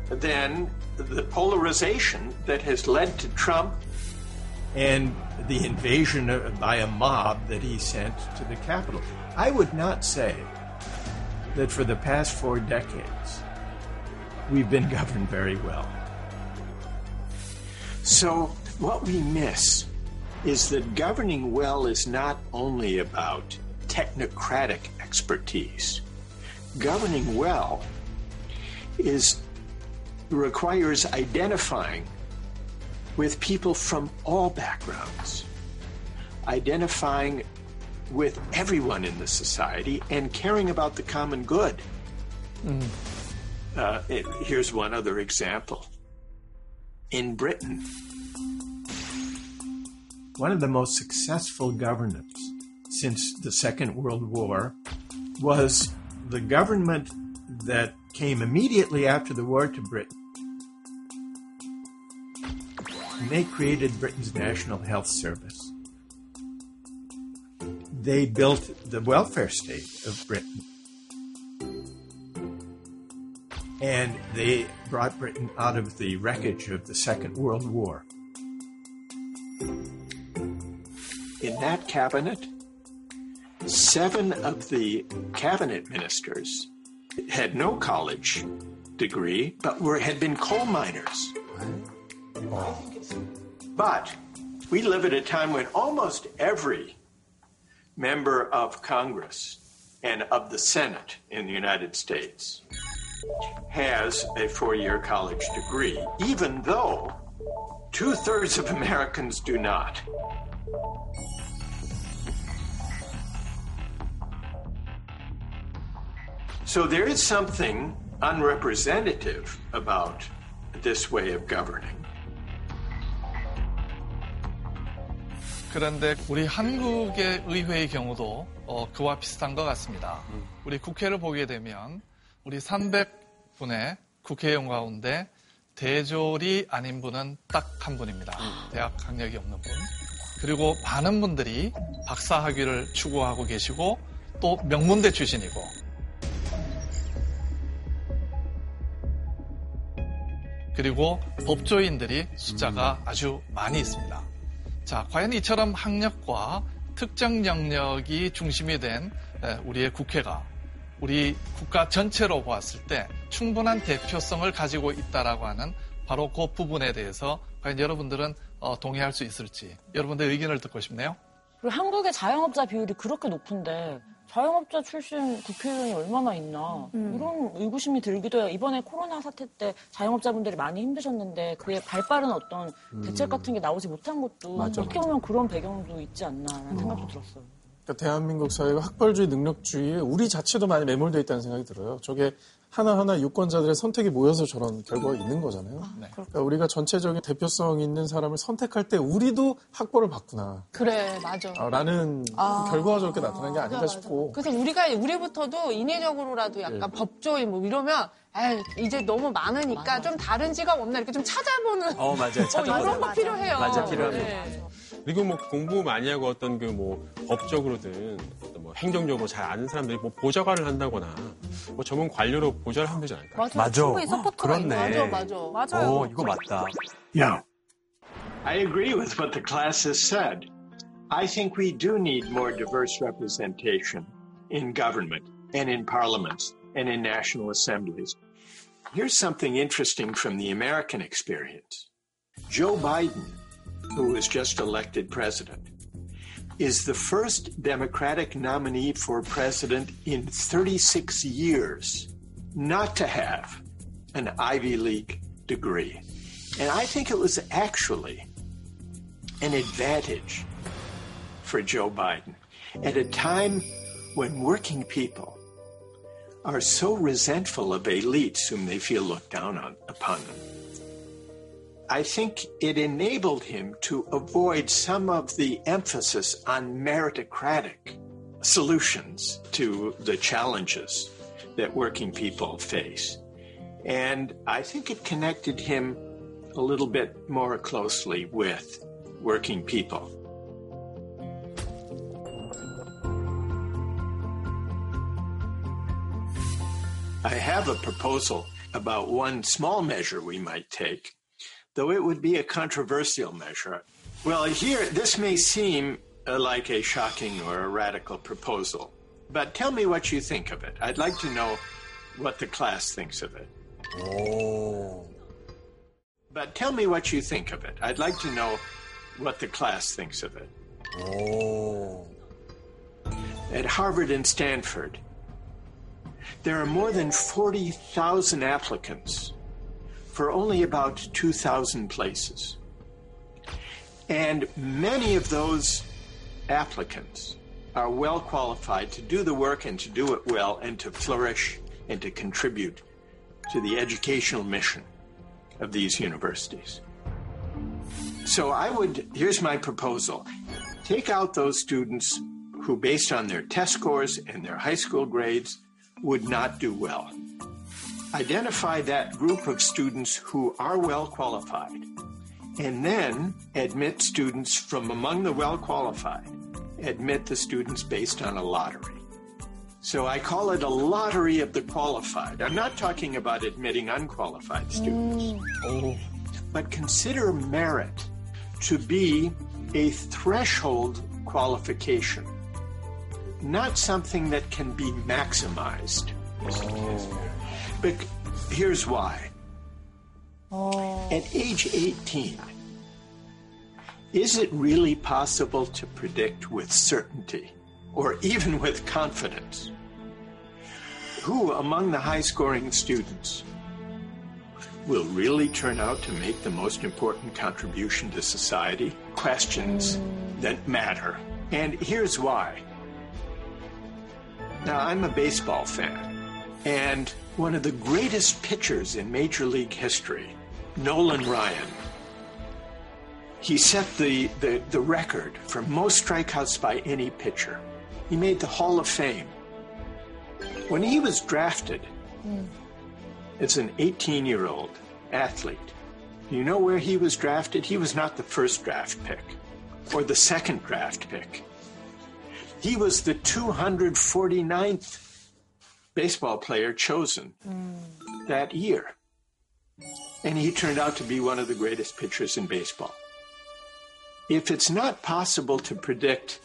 then the polarization that has led to Trump and the invasion by a mob that he sent to the Capitol. I would not say that for the past four decades we've been governed very well. So, what we miss is that governing well is not only about technocratic expertise. Governing well is requires identifying with people from all backgrounds, identifying with everyone in the society, and caring about the common good. Uh, it- here's one other example. In Britain, one of the most successful governments since the Second World War was the government that came immediately after the war to Britain. And they created Britain's National Health Service. They built the welfare state of Britain. And they brought Britain out of the wreckage of the Second World War. In that cabinet, seven of the cabinet ministers had no college degree, but were had been coal miners. But we live at a time when almost every member of Congress and of the Senate in the United States has a four year college degree, even though two thirds of Americans do not. So there is something unrepresentative about this way of governing. 그런데 우리 한국의 의회의 경우도 어, 그와 비슷한 것 같습니다. 우리 국회를 보게 되면 우리 300분의 국회의원 가운데 대졸이 아닌 분은 딱 한 분입니다. 대학 학력이 없는 분. 그리고 많은 분들이 박사 학위를 추구하고 계시고 또 명문대 출신이고 그리고 법조인들이 숫자가 아주 많이 있습니다. 자, 과연 이처럼 학력과 특정 영역이 중심이 된 우리의 국회가 우리 국가 전체로 보았을 때 충분한 대표성을 가지고 있다라고 하는 바로 그 부분에 대해서 과연 여러분들은 어, 동의할 수 있을지 여러분들 의견을 듣고 싶네요. 그리고 한국의 자영업자 비율이 그렇게 높은데 자영업자 출신 국회의원이 얼마나 있나 음. 이런 의구심이 들기도 해요. 이번에 코로나 사태 때 자영업자분들이 많이 힘드셨는데 그에 발빠른 어떤 대책 같은 게 나오지 못한 것도 맞아, 어떻게 보면 그런 배경도 있지 않나라는 생각도 들었어요. 그러니까 대한민국 사회가 학벌주의, 능력주의에 우리 자체도 많이 매몰되어 있다는 생각이 들어요. 저게 하나하나 유권자들의 선택이 모여서 저런 결과가 있는 거잖아요. 그러니까 우리가 전체적인 대표성 있는 사람을 선택할 때 우리도 학벌을 봤구나. 그래, 맞아. 라는 아. 그 결과가 저렇게 나타난 게 아닌가 맞아, 맞아. 싶고. 그래서 우리가 우리부터도 인위적으로라도 약간 예. 법조인 뭐 이러면 에이, 이제 너무 많으니까 좀 다른 직업 없나 이렇게 좀 찾아보는 어, 맞아요. 찾아보는 이런 거 필요해요. 맞아, 필요합니다. 네. 그리고 뭐 공부 많이 하고 어떤 그 뭐 법적으로든 어떤 뭐 행정적으로 잘 아는 사람들이 뭐 보좌관을 한다거나 뭐 전문 관료로 보좌를 하면 되지 않을까? 맞아. 맞아. 서포터가 그렇네. 맞아, 맞아. 맞아요. 오, 이거 맞다. Yeah. I agree with what the class has said. I think we do need more diverse representation in government and in parliaments and in national assemblies. Here's something interesting from the American experience. Joe Biden, who was just elected president, is the first Democratic nominee for president in 36 years not to have an Ivy League degree. And I think it was actually an advantage for Joe Biden at a time when working people are so resentful of elites whom they feel looked down on, upon them. I think it enabled him to avoid some of the emphasis on meritocratic solutions to the challenges that working people face. And I think it connected him a little bit more closely with working people. I have a proposal about one small measure we might take, though it would be a controversial measure. Well, here, this may seem uh, like a shocking or a radical proposal, but tell me what you think of it. I'd like to know what the class thinks of it. Oh. But tell me what you think of it. I'd like to know what the class thinks of it. Oh. At Harvard and Stanford, there are more than 40,000 applicants for only about 2,000 places. And many of those applicants are well qualified to do the work and to do it well and to flourish and to contribute to the educational mission of these universities. So I would, here's my proposal take out those students who, based on their test scores and their high school grades, would not do well. Identify that group of students who are well qualified, and then admit students from among the well qualified. Admit the students based on a lottery. So I call it a lottery of the qualified. I'm not talking about admitting unqualified students. Mm. But consider merit to be a threshold qualification, not something that can be maximized. But here's why. At age 18, is it really possible to predict with certainty, or even with confidence, who among the high scoring students will really turn out to make the most important contribution to society? Questions that matter. And here's why. Now, I'm a baseball fan, and one of the greatest pitchers in Major League history, Nolan Ryan, he set the, the, the record for most strikeouts by any pitcher. He made the Hall of Fame. When he was drafted hmm. as an 18 year old athlete. You know where he was drafted? He was not the first draft pick or the second draft pick. He was the 249th baseball player chosen that year. And he turned out to be one of the greatest pitchers in baseball. If it's not possible to predict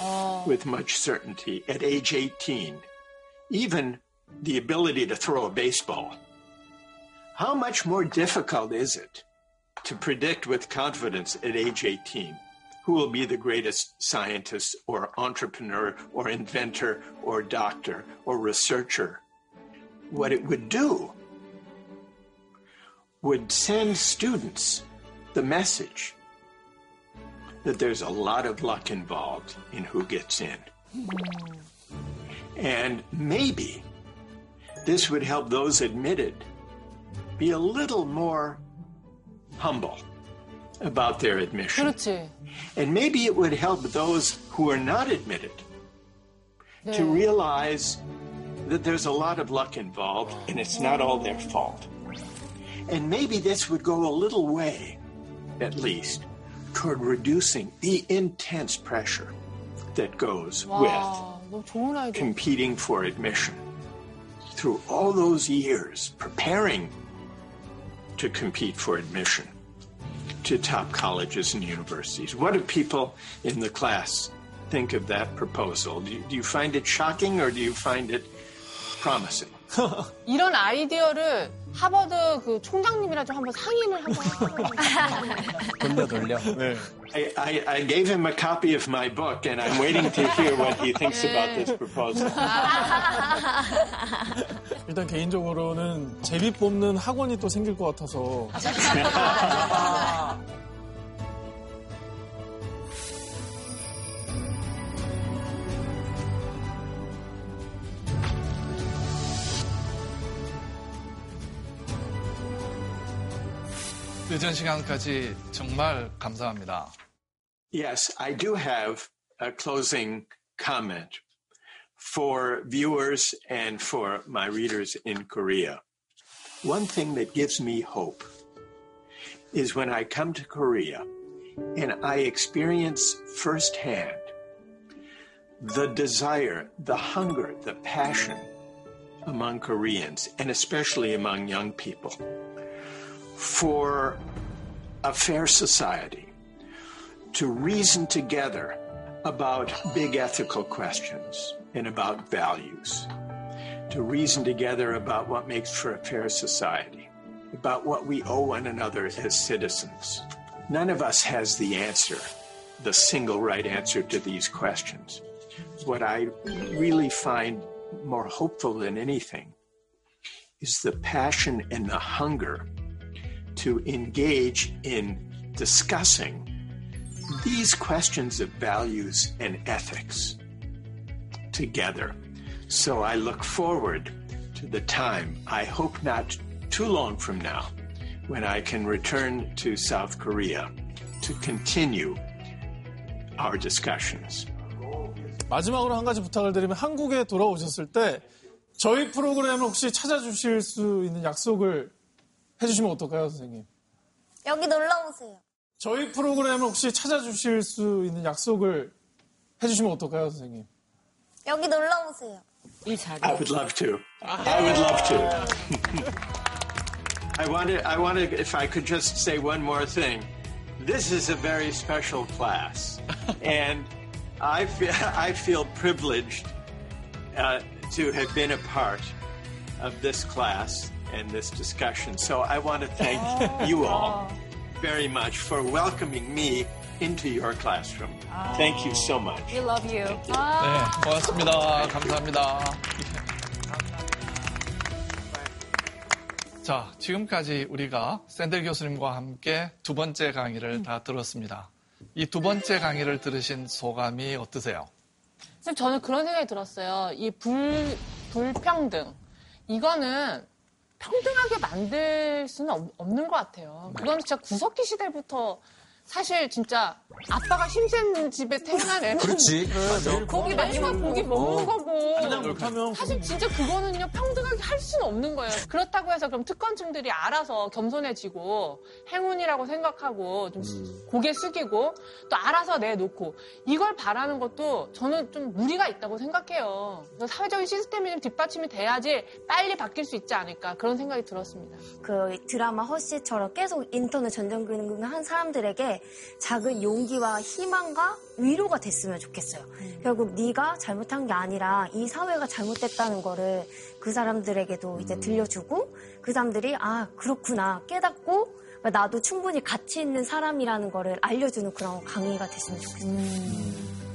oh. with much certainty at age 18, even the ability to throw a baseball, how much more difficult is it to predict with confidence at age 18 who will be the greatest scientist or entrepreneur or inventor or doctor or researcher? What it would do would send students the message that there's a lot of luck involved in who gets in. And maybe this would help those admitted be a little more humble about their admission. 그렇지. And maybe it would help those who are not admitted to 네. realize that there's a lot of luck involved and it's not all their fault. And maybe this would go a little way, at least, toward reducing the intense pressure that goes with 와, 너무 좋은 아이디어. competing for admission. Through all those years preparing to compete for admission to top colleges and universities. What do people in the class think of that proposal? Do you, do you find it shocking or do you find it promising? 이런 아이디어를 하버드 그 총장님이랑 좀 한번 상의를 한번. 돌려 돌려. 네. I, I, I gave him a copy of my book and I'm waiting to hear what he thinks about this proposal. 일단 개인적으로는 제비 뽑는 학원이 또 생길 것 같아서. 늦은 시간까지 정말 감사합니다. Yes, I do have a closing comment for viewers and for my readers in Korea. One thing that gives me hope is when I come to Korea and I experience firsthand the desire, the hunger, the passion among Koreans, and especially among young people, for a fair society, to reason together about big ethical questions and about values, to reason together about what makes for a fair society, about what we owe one another as citizens. None of us has the answer, the single right answer to these questions. What I really find more hopeful than anything is the passion and the hunger to engage in discussing these questions of values and ethics together. So I look forward to the time, I hope not too long from now, when I can return to South Korea to continue our discussions. 마지막으로 한 가지 부탁을 드리면 한국에 돌아오셨을 때 저희 프로그램을 혹시 찾아주실 수 있는 약속을 해주시면 어떨까요, 선생님? 여기 놀러 오세요. 저희 프로그램을 혹시 찾아주실 수 있는 약속을 해주시면 어떨까요, 선생님? 여기 놀러 오세요. 이 자리. I would love to. I would love to. I wanted, I wanted, if I could just say one more thing. This is a very special class. and I feel, I feel privileged uh, to have been a part of this class and this discussion. So I want to thank you all very much for welcoming me into your classroom. Thank you so much. We love you. 네, 고맙습니다. 감사합니다. 자, 지금까지 우리가 샌들 교수님과 함께 두 번째 강의를 다 들었습니다. 이 두 번째 강의를 들으신 소감이 어떠세요? 선생님, 저는 그런 생각이 들었어요. 이 불, 불평등. 이거는 평등하게 만들 수는 없, 없는 것 같아요. 그건 진짜 구석기 시대부터 사실 진짜 아빠가 힘센 집에 태어난 애는 그렇지. 맞아. 고기 매일만 고기 먹는 어. 거고 사실 진짜 그거는요 평등하게 할 수는 없는 거예요. 그렇다고 해서 그럼 특권층들이 알아서 겸손해지고 행운이라고 생각하고 좀 고개 숙이고 또 알아서 내놓고 이걸 바라는 것도 저는 좀 무리가 있다고 생각해요. 사회적인 시스템이 좀 뒷받침이 돼야지 빨리 바뀔 수 있지 않을까 그런 생각이 들었습니다. 그 드라마 허씨처럼 계속 인터넷 전전긍긍한 사람들에게 작은 용기와 희망과 위로가 됐으면 좋겠어요. 결국 네가 잘못한 게 아니라 이 사회가 잘못됐다는 거를 그 사람들에게도 이제 들려주고 그 사람들이 아 그렇구나 깨닫고 나도 충분히 가치 있는 사람이라는 거를 알려주는 그런 강의가 됐으면 좋겠어요. 아,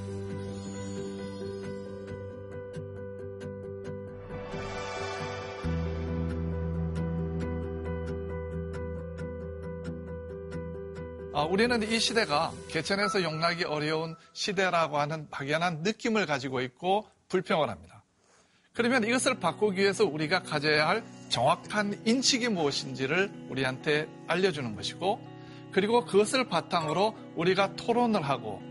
우리는 이 시대가 개천에서 용납이 어려운 시대라고 하는 막연한 느낌을 가지고 있고 불평을 합니다. 그러면 이것을 바꾸기 위해서 우리가 가져야 할 정확한 인식이 무엇인지를 우리한테 알려주는 것이고 그리고 그것을 바탕으로 우리가 토론을 하고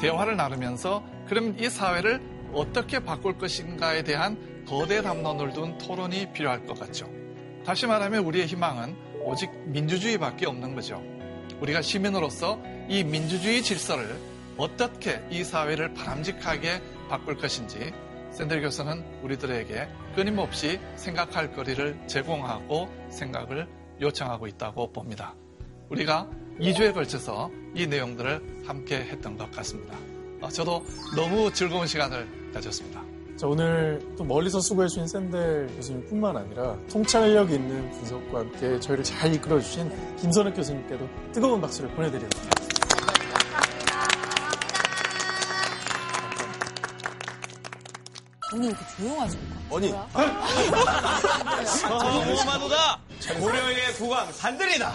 대화를 나누면서 그러면 이 사회를 어떻게 바꿀 것인가에 대한 거대 담론을 둔 토론이 필요할 것 같죠. 다시 말하면 우리의 희망은 오직 민주주의밖에 없는 거죠. 우리가 시민으로서 이 민주주의 질서를 어떻게 이 사회를 바람직하게 바꿀 것인지 샌들 교수는 우리들에게 끊임없이 생각할 거리를 제공하고 생각을 요청하고 있다고 봅니다. 우리가 2주에 걸쳐서 이 내용들을 함께 했던 것 같습니다. 어, 저도 너무 즐거운 시간을 가졌습니다. 자, 오늘 또 멀리서 수고해주신 샌델 교수님뿐만 아니라 통찰력 있는 분석과 함께 저희를 잘 이끌어주신 김선욱 교수님께도 뜨거운 박수를 보내드립니다. 오늘 이렇게 조용하지? 아니. 정오마도다 고려의 국왕 산들이다.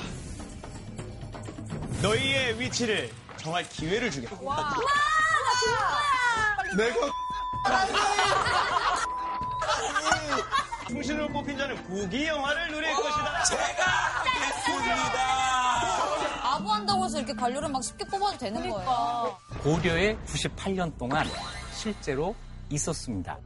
너희의 위치를 정할 기회를 주겠다. 와, 내가 충신으로 뽑힌 자는 국기 영화를 누릴 것이다. 제가 됐습니다. 아부한다고 해서 이렇게 관료를 막 쉽게 뽑아도 되는 거예요. 고려에 98년 동안 실제로 있었습니다.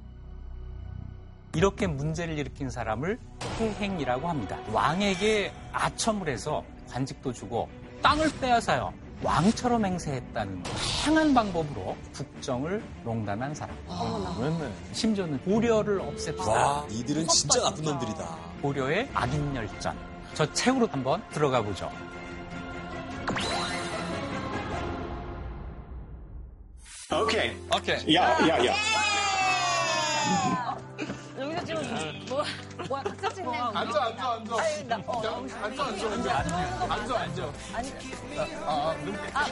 이렇게 문제를 일으킨 사람을 태행이라고 합니다. 왕에게 아첨을 해서 관직도 주고 땅을 빼앗아요. 왕처럼 행세했다는 다양한 방법으로 국정을 농단한 사람. 심지어는 고려를 없앴다. 와, 이들은 진짜 나쁜 놈들이다. 고려의 악인열전. 저 책으로 한번 들어가 보죠. Okay. 오케이. 야, 야, 야. 여기서 지금 뭐 뭐야 각자 찍는 거 앉아, 앉아, 앉아. 아니, 나, 어, 앉아, 앉아, 앉아. 앉아, 앉아. 아,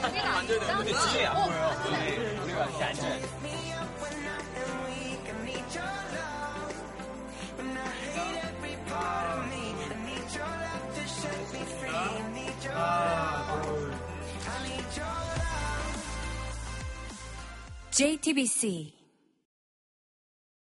여기는 앉아야 되는데 뒤에 안 보여. 네, 우리가 이렇게 앉아야 돼. JTBC